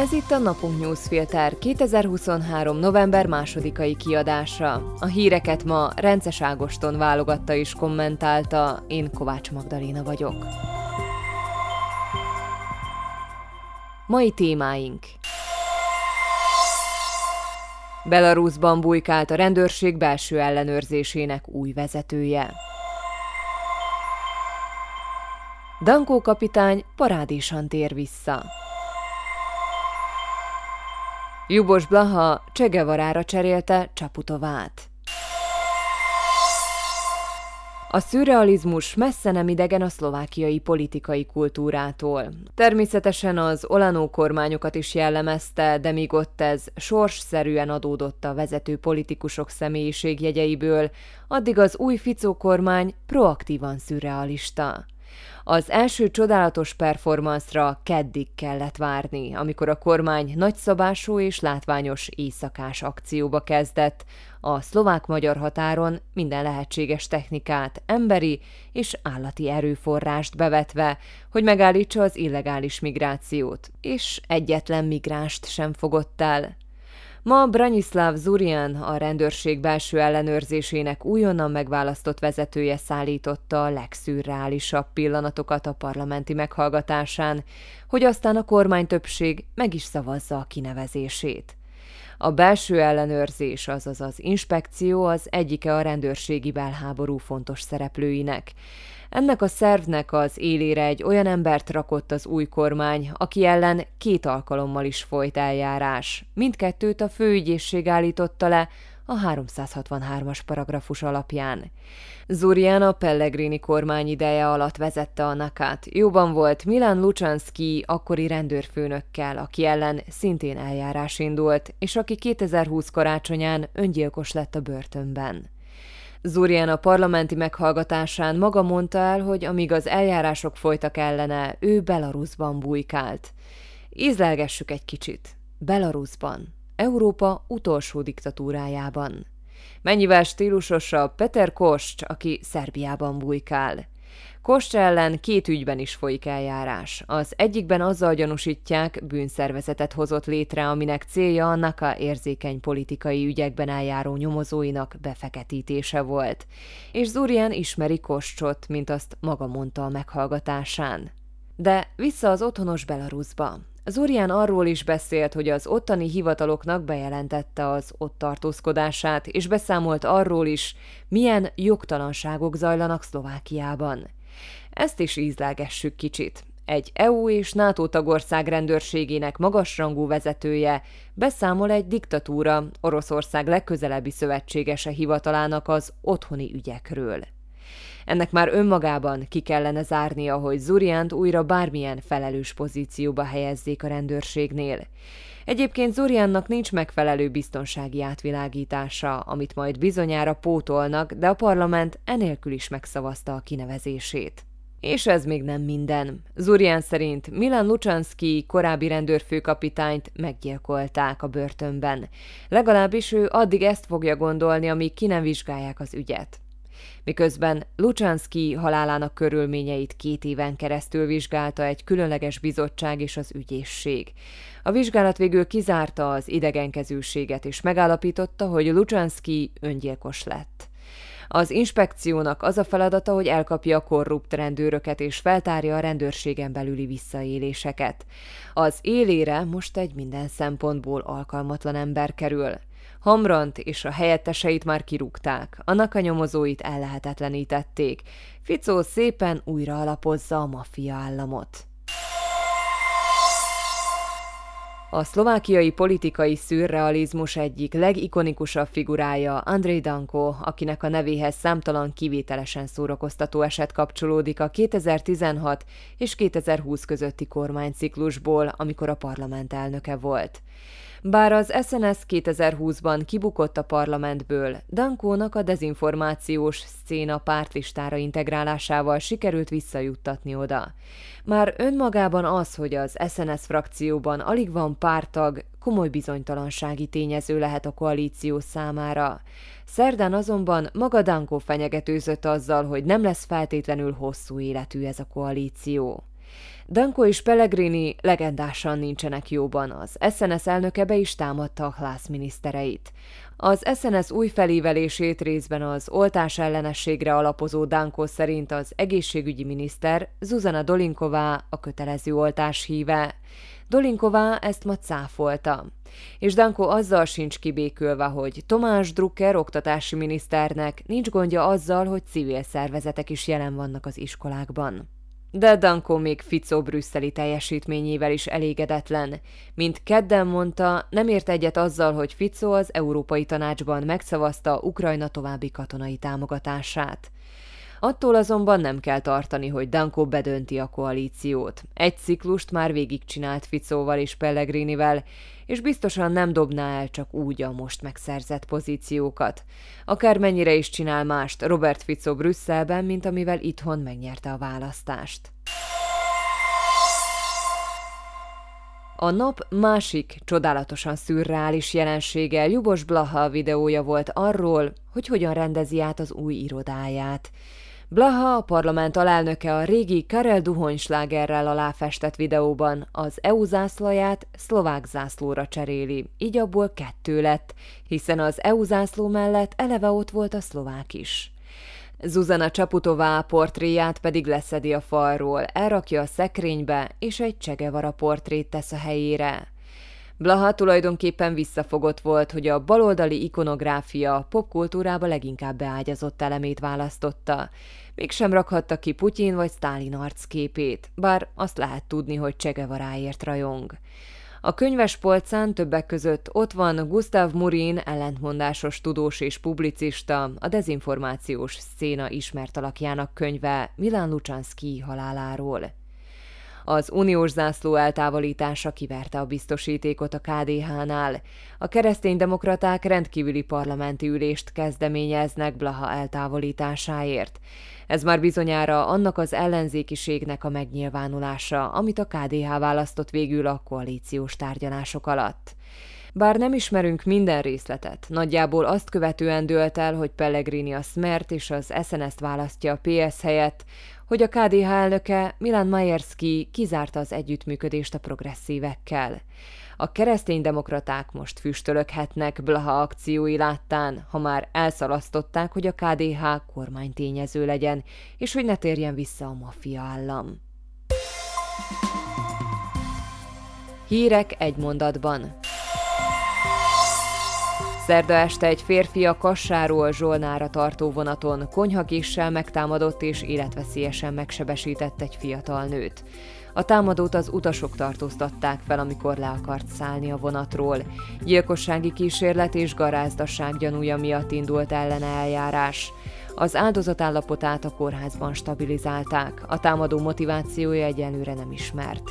Ez itt a Napunk Newsfilter 2023. november másodikai kiadása. A híreket ma Rences Ágoston válogatta és kommentálta, én Kovács Magdaléna vagyok. Mai témáink Belarusban bujkált a rendőrség belső ellenőrzésének új vezetője. Dankó kapitány parádésan tér vissza. Jubos Blaha Csegevarára cserélte Csaputovát. A szürrealizmus messze nem idegen a szlovákiai politikai kultúrától. Természetesen az Olanó kormányokat is jellemezte, de míg ott ez sorsszerűen adódott a vezető politikusok személyiségjegyeiből, addig az új Ficó kormány proaktívan szürrealista. Az első csodálatos performancra keddig kellett várni, amikor a kormány nagyszabású és látványos éjszakás akcióba kezdett, a szlovák-magyar határon minden lehetséges technikát, emberi és állati erőforrást bevetve, hogy megállítsa az illegális migrációt, és egyetlen migránst sem fogott el. Ma Branislav Zurian, a rendőrség belső ellenőrzésének újonnan megválasztott vezetője szállította a legszürreálisabb pillanatokat a parlamenti meghallgatásán, hogy aztán a kormány többség meg is szavazza a kinevezését. A belső ellenőrzés, azaz az inspekció az egyike a rendőrségi belháború fontos szereplőinek. Ennek a szervnek az élére egy olyan embert rakott az új kormány, aki ellen két alkalommal is folyt eljárás. Mindkettőt a főügyészség állította le a 363-as paragrafus alapján. Zuriana Pellegrini kormány ideje alatt vezette a nakát. Jóban volt Milan Lucsanski akkori rendőrfőnökkel, aki ellen szintén eljárás indult, és aki 2020 karácsonyán öngyilkos lett a börtönben. Zurian a parlamenti meghallgatásán maga mondta el, hogy amíg az eljárások folytak ellene, ő Belarusban bujkált. Ízlelgessük egy kicsit. Belarusban. Európa utolsó diktatúrájában. Mennyivel stílusosabb Peter Kost, aki Szerbiában bujkál. Kost ellen két ügyben is folyik eljárás. Az egyikben azzal gyanúsítják, bűnszervezetet hozott létre, aminek célja a NAKA érzékeny politikai ügyekben eljáró nyomozóinak befeketítése volt. És Zurian ismeri Kostot, mint azt maga mondta a meghallgatásán. De vissza az otthonos Belarusba. Zurian arról is beszélt, hogy az ottani hivataloknak bejelentette az ott tartózkodását, és beszámolt arról is, milyen jogtalanságok zajlanak Szlovákiában. Ezt is ízlelgessük kicsit. Egy EU és NATO tagország rendőrségének magasrangú vezetője beszámol egy diktatúra Oroszország legközelebbi szövetségese hivatalának az otthoni ügyekről. Ennek már önmagában ki kellene zárnia, hogy Zuriánt újra bármilyen felelős pozícióba helyezzék a rendőrségnél. Egyébként Zuriannak nincs megfelelő biztonsági átvilágítása, amit majd bizonyára pótolnak, de a parlament enélkül is megszavazta a kinevezését. És ez még nem minden. Zurian szerint Milan Lucsanski korábbi rendőrfőkapitányt meggyilkolták a börtönben. Legalábbis ő addig ezt fogja gondolni, amíg ki nem vizsgálják az ügyet miközben Lucsanski halálának körülményeit két éven keresztül vizsgálta egy különleges bizottság és az ügyészség. A vizsgálat végül kizárta az idegenkezőséget, és megállapította, hogy Lucsanski öngyilkos lett. Az inspekciónak az a feladata, hogy elkapja a korrupt rendőröket és feltárja a rendőrségen belüli visszaéléseket. Az élére most egy minden szempontból alkalmatlan ember kerül. Hamrant és a helyetteseit már kirúgták, a nyomozóit ellehetetlenítették. Ficó szépen újra alapozza a maffia államot. A szlovákiai politikai szürrealizmus egyik legikonikusabb figurája Andrei Danko, akinek a nevéhez számtalan kivételesen szórakoztató eset kapcsolódik a 2016 és 2020 közötti kormányciklusból, amikor a parlament elnöke volt. Bár az SNS 2020-ban kibukott a parlamentből, Dankónak a dezinformációs széna pártlistára integrálásával sikerült visszajuttatni oda. Már önmagában az, hogy az SNS frakcióban alig van pártag, komoly bizonytalansági tényező lehet a koalíció számára. Szerdán azonban maga Dankó fenyegetőzött azzal, hogy nem lesz feltétlenül hosszú életű ez a koalíció. Danko és Pellegrini legendásan nincsenek jóban, az SNS elnöke be is támadta a Klász minisztereit. Az SNS új felívelését részben az oltás ellenességre alapozó Danko szerint az egészségügyi miniszter Zuzana Dolinková a kötelező oltás híve. Dolinková ezt ma cáfolta. És Danko azzal sincs kibékülve, hogy Tomás Drucker oktatási miniszternek nincs gondja azzal, hogy civil szervezetek is jelen vannak az iskolákban. De Danko még Ficó brüsszeli teljesítményével is elégedetlen. Mint kedden mondta, nem ért egyet azzal, hogy Ficó az Európai Tanácsban megszavazta Ukrajna további katonai támogatását. Attól azonban nem kell tartani, hogy Danko bedönti a koalíciót. Egy ciklust már végigcsinált Ficóval és Pellegrinivel, és biztosan nem dobná el csak úgy a most megszerzett pozíciókat. Akármennyire is csinál mást Robert Fico Brüsszelben, mint amivel itthon megnyerte a választást. A nap másik, csodálatosan szürreális jelensége Jubos Blaha videója volt arról, hogy hogyan rendezi át az új irodáját. Blaha, a parlament alelnöke a régi Karel Duhonyslágerrel aláfestett videóban az EU zászlaját szlovák zászlóra cseréli, így abból kettő lett, hiszen az EU zászló mellett eleve ott volt a szlovák is. Zuzana Csaputová portréját pedig leszedi a falról, elrakja a szekrénybe, és egy Csegevara portrét tesz a helyére. Blaha tulajdonképpen visszafogott volt, hogy a baloldali ikonográfia popkultúrába leginkább beágyazott elemét választotta. Mégsem rakhatta ki Putyin vagy Sztálin arcképét, bár azt lehet tudni, hogy Csegevaráért rajong. A könyves polcán többek között ott van Gustav Murin ellentmondásos tudós és publicista, a dezinformációs széna ismert alakjának könyve Milán Lucsánszki haláláról. Az uniós zászló eltávolítása kiverte a biztosítékot a KDH-nál. A kereszténydemokraták rendkívüli parlamenti ülést kezdeményeznek Blaha eltávolításáért. Ez már bizonyára annak az ellenzékiségnek a megnyilvánulása, amit a KDH választott végül a koalíciós tárgyalások alatt. Bár nem ismerünk minden részletet, nagyjából azt követően dőlt el, hogy Pellegrini a Smert és az SNS-t választja a PS helyett, hogy a KDH elnöke Milan Majerski kizárta az együttműködést a progresszívekkel. A kereszténydemokraták most füstölöghetnek Blaha akciói láttán, ha már elszalasztották, hogy a KDH kormánytényező legyen, és hogy ne térjen vissza a maffia állam. Hírek egy mondatban. Szerda este egy férfi a Kassáról Zsolnára tartó vonaton konyhakéssel megtámadott és életveszélyesen megsebesített egy fiatal nőt. A támadót az utasok tartóztatták fel, amikor le akart szállni a vonatról. Gyilkossági kísérlet és garázdaság gyanúja miatt indult ellene eljárás. Az áldozat állapotát a kórházban stabilizálták, a támadó motivációja egyenlőre nem ismert.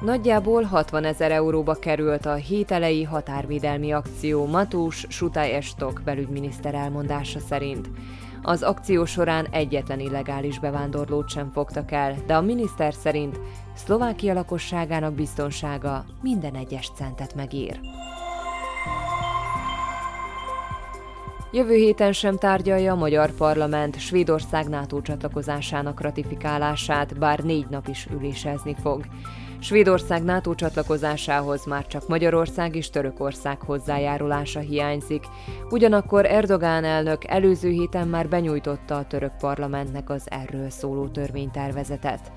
Nagyjából 60 ezer euróba került a hételei határvédelmi akció Matús Sutály-Estok belügyminiszter elmondása szerint. Az akció során egyetlen illegális bevándorlót sem fogtak el, de a miniszter szerint Szlovákia lakosságának biztonsága minden egyes centet megér. Jövő héten sem tárgyalja a magyar parlament Svédország NATO csatlakozásának ratifikálását, bár négy nap is ülésezni fog. Svédország NATO csatlakozásához már csak Magyarország és Törökország hozzájárulása hiányzik, ugyanakkor Erdogán elnök előző héten már benyújtotta a török parlamentnek az erről szóló törvénytervezetet.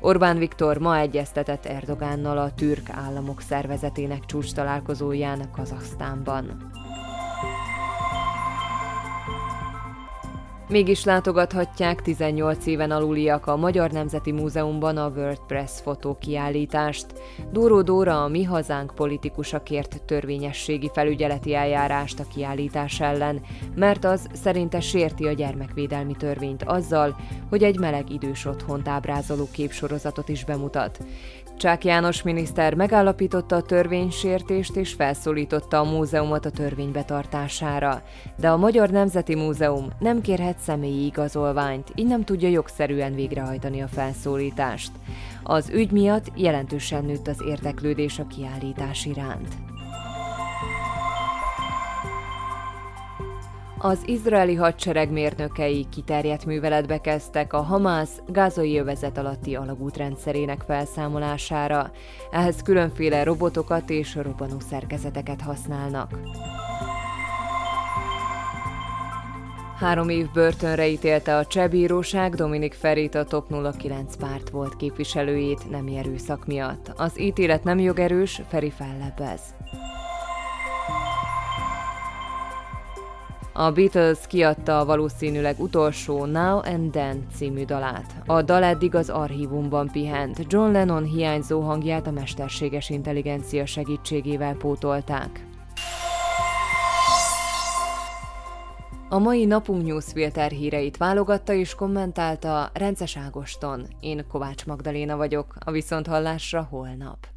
Orbán Viktor ma egyeztetett Erdogánnal a türk államok szervezetének csúcs találkozóján Kazahsztánban. Mégis látogathatják 18 éven aluliak a Magyar Nemzeti Múzeumban a WordPress fotókiállítást. Dóró Dóra a Mi Hazánk politikusakért törvényességi felügyeleti eljárást a kiállítás ellen, mert az szerinte sérti a gyermekvédelmi törvényt azzal, hogy egy meleg idős otthont ábrázoló képsorozatot is bemutat. Csák János miniszter megállapította a törvénysértést és felszólította a múzeumot a törvény betartására, de a Magyar Nemzeti Múzeum nem kérhet személyi igazolványt, így nem tudja jogszerűen végrehajtani a felszólítást. Az ügy miatt jelentősen nőtt az érdeklődés a kiállítás iránt. Az izraeli hadsereg mérnökei kiterjedt műveletbe kezdtek a Hamász gázai övezet alatti alagútrendszerének felszámolására. Ehhez különféle robotokat és robbanó szerkezeteket használnak. Három év börtönre ítélte a cseh bíróság Dominik Ferit a Top 09 párt volt képviselőjét nem erőszak miatt. Az ítélet nem jogerős, Feri fellebbez. A Beatles kiadta a valószínűleg utolsó Now and Then című dalát. A dal eddig az archívumban pihent, John Lennon hiányzó hangját a mesterséges intelligencia segítségével pótolták. A mai napunk newsfilter híreit válogatta és kommentálta Rences Ágoston. Én Kovács Magdaléna vagyok, a Viszonthallásra holnap.